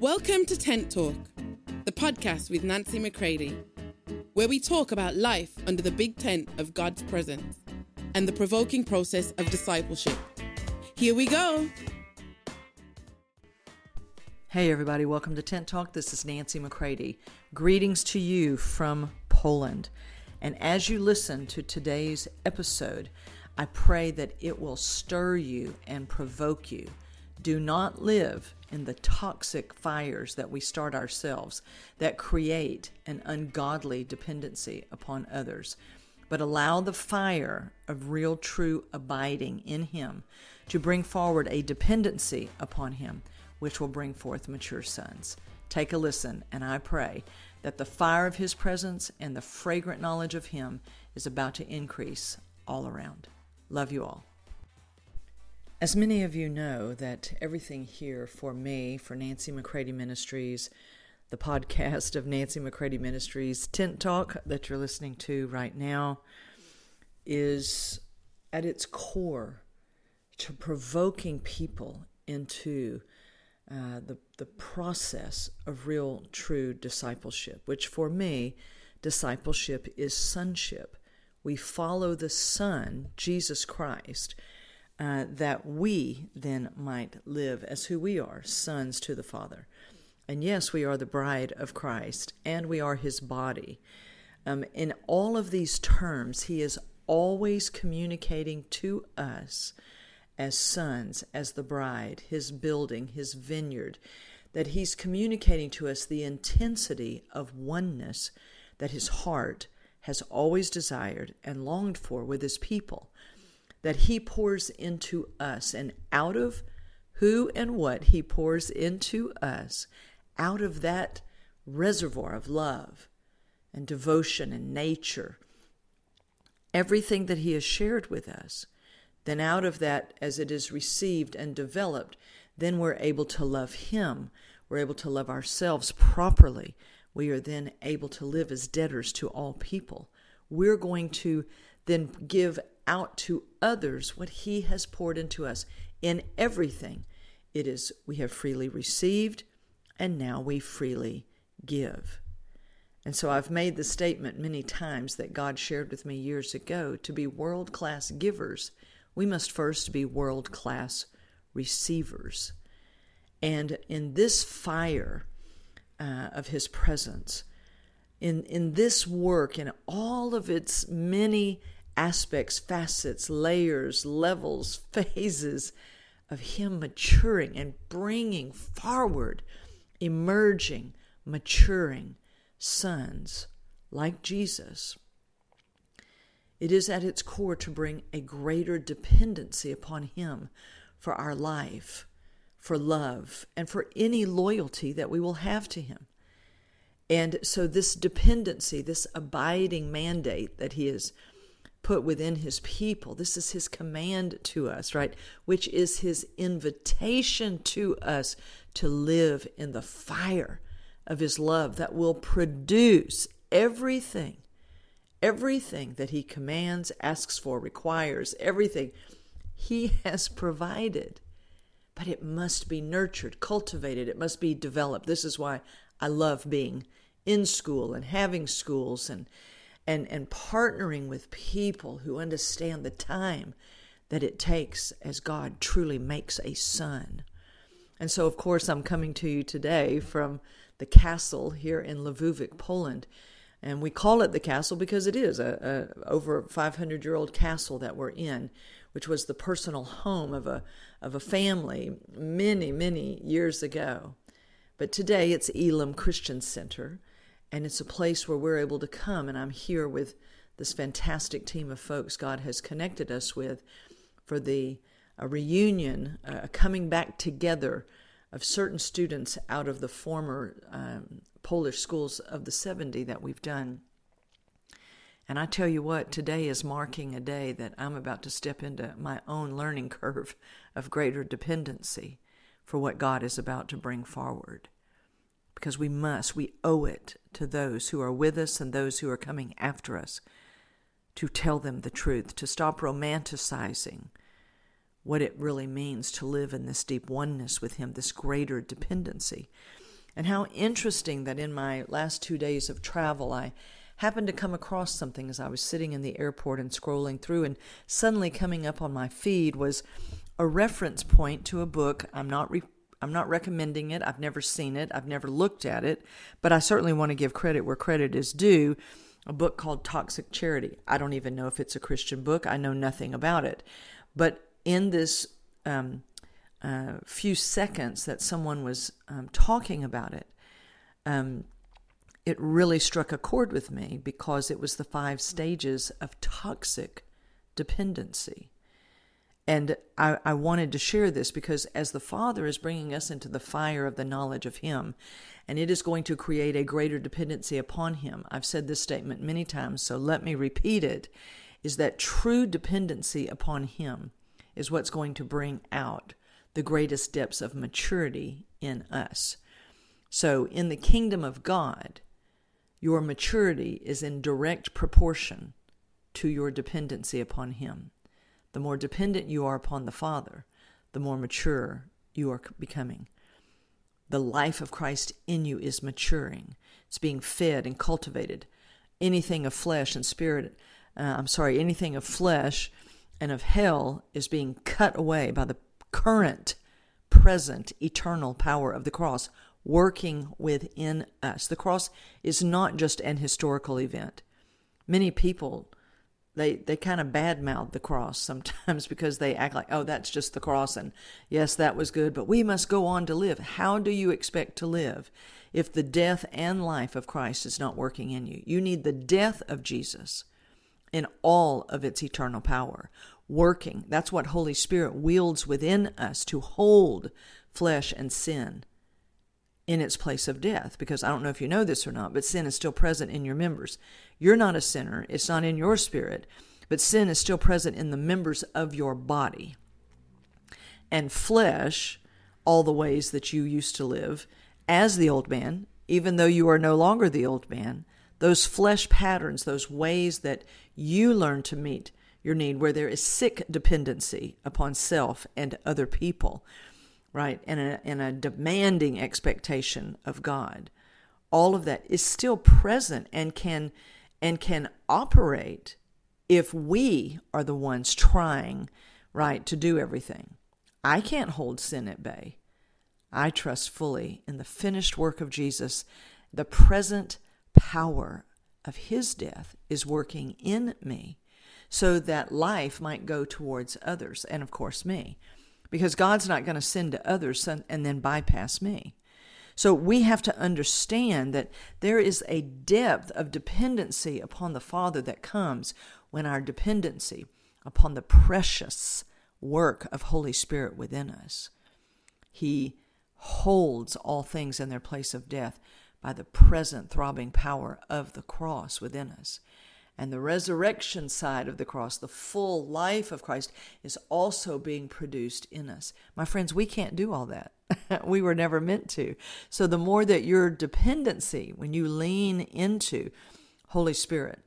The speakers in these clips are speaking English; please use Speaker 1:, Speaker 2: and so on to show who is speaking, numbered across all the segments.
Speaker 1: Welcome to Tent Talk, the podcast with Nancy McCready, where we talk about life under the big tent of God's presence and the provoking process of discipleship. Here we go.
Speaker 2: Hey, everybody, welcome to Tent Talk. This is Nancy McCready. Greetings to you from Poland. And as you listen to today's episode, I pray that it will stir you and provoke you. Do not live in the toxic fires that we start ourselves that create an ungodly dependency upon others, but allow the fire of real, true abiding in Him to bring forward a dependency upon Him, which will bring forth mature sons. Take a listen, and I pray that the fire of His presence and the fragrant knowledge of Him is about to increase all around. Love you all. As many of you know, that everything here for me, for Nancy McCready Ministries, the podcast of Nancy McCready Ministries, Tent Talk that you're listening to right now, is at its core to provoking people into uh, the, the process of real, true discipleship, which for me, discipleship is sonship. We follow the Son, Jesus Christ, uh, that we then might live as who we are, sons to the Father. And yes, we are the bride of Christ, and we are his body. Um, in all of these terms, he is always communicating to us as sons, as the bride, his building, his vineyard, that he's communicating to us the intensity of oneness that his heart has always desired and longed for with his people, that he pours into us, and out of who and what he pours into us, out of that reservoir of love and devotion and nature, everything that he has shared with us, then out of that, as it is received and developed, then we're able to love him. We're able to love ourselves properly we are then able to live as debtors to all people. We're going to then give out to others what He has poured into us in everything. It is we have freely received, and now we freely give. And so I've made the statement many times that God shared with me years ago to be world class givers, we must first be world class receivers. And in this fire, uh, of his presence. In, in this work, in all of its many aspects, facets, layers, levels, phases of him maturing and bringing forward, emerging, maturing sons like Jesus. It is at its core to bring a greater dependency upon Him for our life, for love and for any loyalty that we will have to Him. And so, this dependency, this abiding mandate that He has put within His people, this is His command to us, right? Which is His invitation to us to live in the fire of His love that will produce everything, everything that He commands, asks for, requires, everything He has provided but it must be nurtured, cultivated, it must be developed. This is why I love being in school and having schools and and and partnering with people who understand the time that it takes as God truly makes a son. And so of course I'm coming to you today from the castle here in Lwówek, Poland. And we call it the castle because it is a, a over 500 year old castle that we're in which was the personal home of a, of a family many, many years ago. But today it's Elam Christian Center, and it's a place where we're able to come, and I'm here with this fantastic team of folks God has connected us with for the a reunion, a coming back together of certain students out of the former um, Polish schools of the 70 that we've done. And I tell you what, today is marking a day that I'm about to step into my own learning curve of greater dependency for what God is about to bring forward. Because we must, we owe it to those who are with us and those who are coming after us to tell them the truth, to stop romanticizing what it really means to live in this deep oneness with Him, this greater dependency. And how interesting that in my last two days of travel, I happened to come across something as I was sitting in the airport and scrolling through, and suddenly coming up on my feed was a reference point to a book. I'm not re- I'm not recommending it. I've never seen it. I've never looked at it, but I certainly want to give credit where credit is due. A book called Toxic Charity. I don't even know if it's a Christian book. I know nothing about it. But in this um, uh, few seconds that someone was um, talking about it, um, it really struck a chord with me because it was the five stages of toxic dependency. And I, I, wanted to share this because as the Father is bringing us into the fire of the knowledge of Him, and it is going to create a greater dependency upon Him. I've said this statement many times, so let me repeat it is that true dependency upon Him is what's going to bring out the greatest depths of maturity in us. So, in the kingdom of God, your maturity is in direct proportion to your dependency upon Him. The more dependent you are upon the Father, the more mature you are becoming. The life of Christ in you is maturing, it's being fed and cultivated. Anything of flesh and spirit, uh, I'm sorry, anything of flesh and of hell is being cut away by the current, present, eternal power of the cross working within us. The cross is not just an historical event. Many people they they kind of badmouth the cross sometimes because they act like oh that's just the cross and yes that was good but we must go on to live. How do you expect to live if the death and life of Christ is not working in you? You need the death of Jesus in all of its eternal power working. That's what holy spirit wields within us to hold flesh and sin in its place of death because I don't know if you know this or not but sin is still present in your members you're not a sinner, it's not in your spirit, but sin is still present in the members of your body. And flesh, all the ways that you used to live as the old man, even though you are no longer the old man, those flesh patterns, those ways that you learn to meet your need, where there is sick dependency upon self and other people, right? And a, and a demanding expectation of God. All of that is still present and can and can operate if we are the ones trying, right, to do everything. I can't hold sin at bay. I trust fully in the finished work of Jesus. The present power of his death is working in me so that life might go towards others and, of course, me. Because God's not going to send to others and then bypass me. So we have to understand that there is a depth of dependency upon the Father that comes when our dependency upon the precious work of Holy Spirit within us. He holds all things in their place of death by the present throbbing power of the cross within us. And the resurrection side of the cross, the full life of Christ, is also being produced in us. My friends, we can't do all that. we were never meant to. So the more that your dependency, when you lean into Holy Spirit,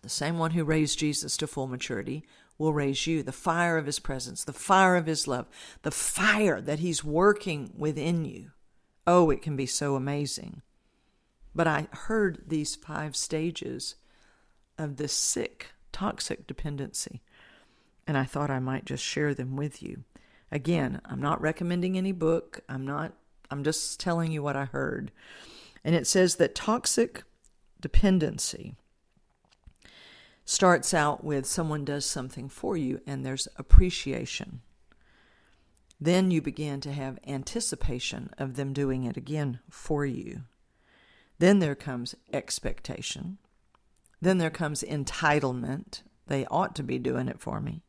Speaker 2: the same one who raised Jesus to full maturity, will raise you. The fire of his presence, the fire of his love, the fire that he's working within you. Oh, it can be so amazing. But I heard these five stages of this sick, toxic dependency, and I thought I might just share them with you. Again, I'm not recommending any book. I'm not I'm just telling you what I heard. And it says that toxic dependency starts out with someone does something for you and there's appreciation. Then you begin to have anticipation of them doing it again for you. Then there comes expectation. Then there comes entitlement. They ought to be doing it for me.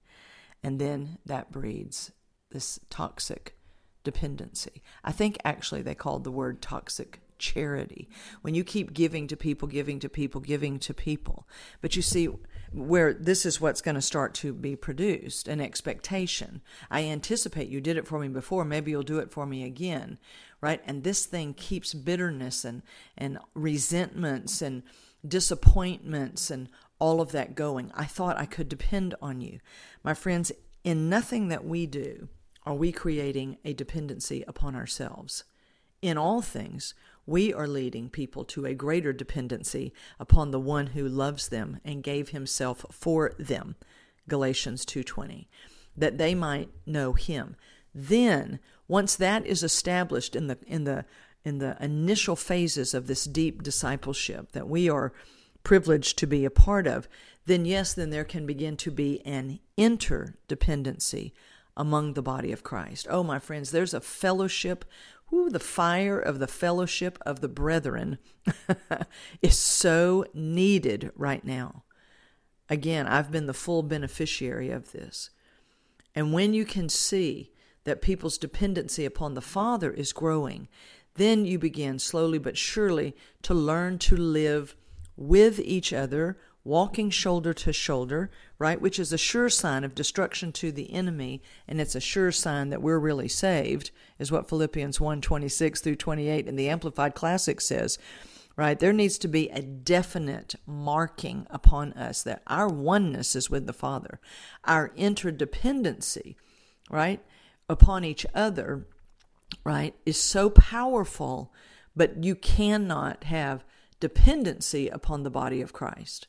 Speaker 2: And then that breeds this toxic dependency. I think actually they called the word toxic charity. When you keep giving to people, giving to people, giving to people. But you see, where this is what's going to start to be produced an expectation. I anticipate you did it for me before, maybe you'll do it for me again, right? And this thing keeps bitterness and, and resentments and disappointments and all of that going. I thought I could depend on you. My friends, in nothing that we do, are we creating a dependency upon ourselves? in all things, we are leading people to a greater dependency upon the one who loves them and gave himself for them. Galatians 2:20 that they might know him. Then, once that is established in the in the in the initial phases of this deep discipleship that we are privileged to be a part of, then yes, then there can begin to be an interdependency among the body of Christ. Oh, my friends, there's a fellowship. Ooh, the fire of the fellowship of the brethren is so needed right now. Again, I've been the full beneficiary of this. And when you can see that people's dependency upon the Father is growing, then you begin slowly but surely to learn to live with each other, walking shoulder to shoulder, right? Which is a sure sign of destruction to the enemy, and it's a sure sign that we're really saved, is what Philippians 1 26 through 28 in the Amplified Classic says, right? There needs to be a definite marking upon us that our oneness is with the Father, our interdependency, right, upon each other, right, is so powerful, but you cannot have dependency upon the body of Christ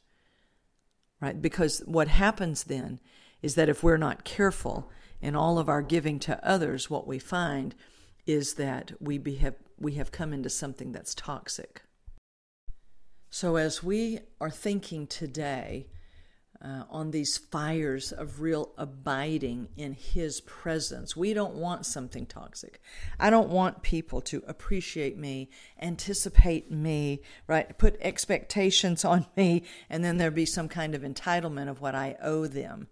Speaker 2: right? Because what happens then is that if we're not careful in all of our giving to others, what we find is that we be, have we have come into something that's toxic. So as we are thinking today uh, on these fires of real abiding in His presence. We don't want something toxic. I don't want people to appreciate me, anticipate me, right? Put expectations on me, and then there be some kind of entitlement of what I owe them,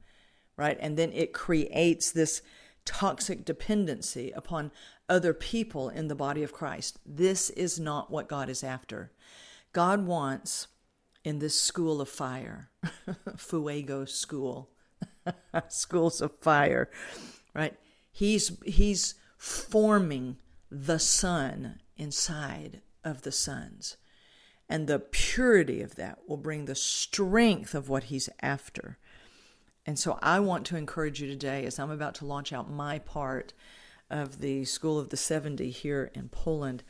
Speaker 2: right? And then it creates this toxic dependency upon other people in the body of Christ. This is not what God is after. God wants in this school of fire, Fuego school, schools of fire, right? He's he's forming the sun inside of the sons. And the purity of that will bring the strength of what he's after. And so I want to encourage you today as I'm about to launch out my part of the School of the 70 here in Poland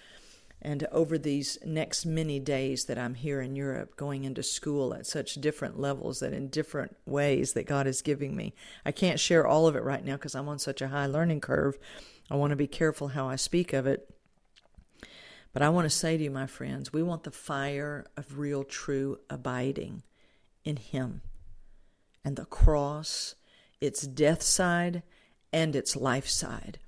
Speaker 2: and over these next many days that I'm here in Europe, going into school at such different levels that in different ways that God is giving me. I can't share all of it right now because I'm on such a high learning curve. I want to be careful how I speak of it. But I want to say to you, my friends, we want the fire of real, true abiding in Him. And the cross, its death side and its life side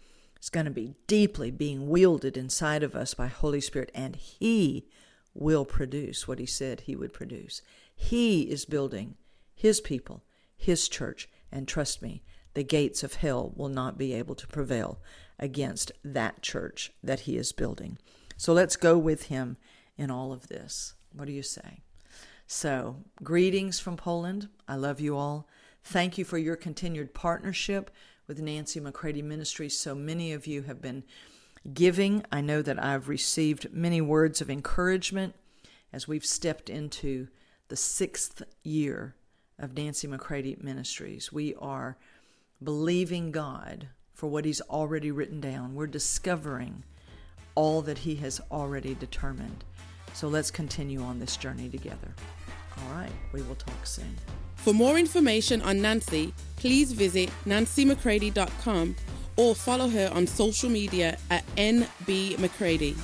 Speaker 2: is going to be deeply being wielded inside of us by Holy Spirit, and He will produce what He said He would produce. He is building His people, His church, and trust me, the gates of hell will not be able to prevail against that church that He is building. So let's go with Him in all of this. What do you say? So, greetings from Poland. I love you all. Thank you for your continued partnership with Nancy McCready Ministries. So many of you have been giving. I know that I've received many words of encouragement as we've stepped into the sixth year of Nancy McCready Ministries. We are believing God for what He's already written down. We're discovering all that He has already determined. So let's continue on this journey together. All right, we will talk soon.
Speaker 1: For more information on Nancy, please visit nancymccready.com or follow her on social media at NB McCready.